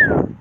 Yeah.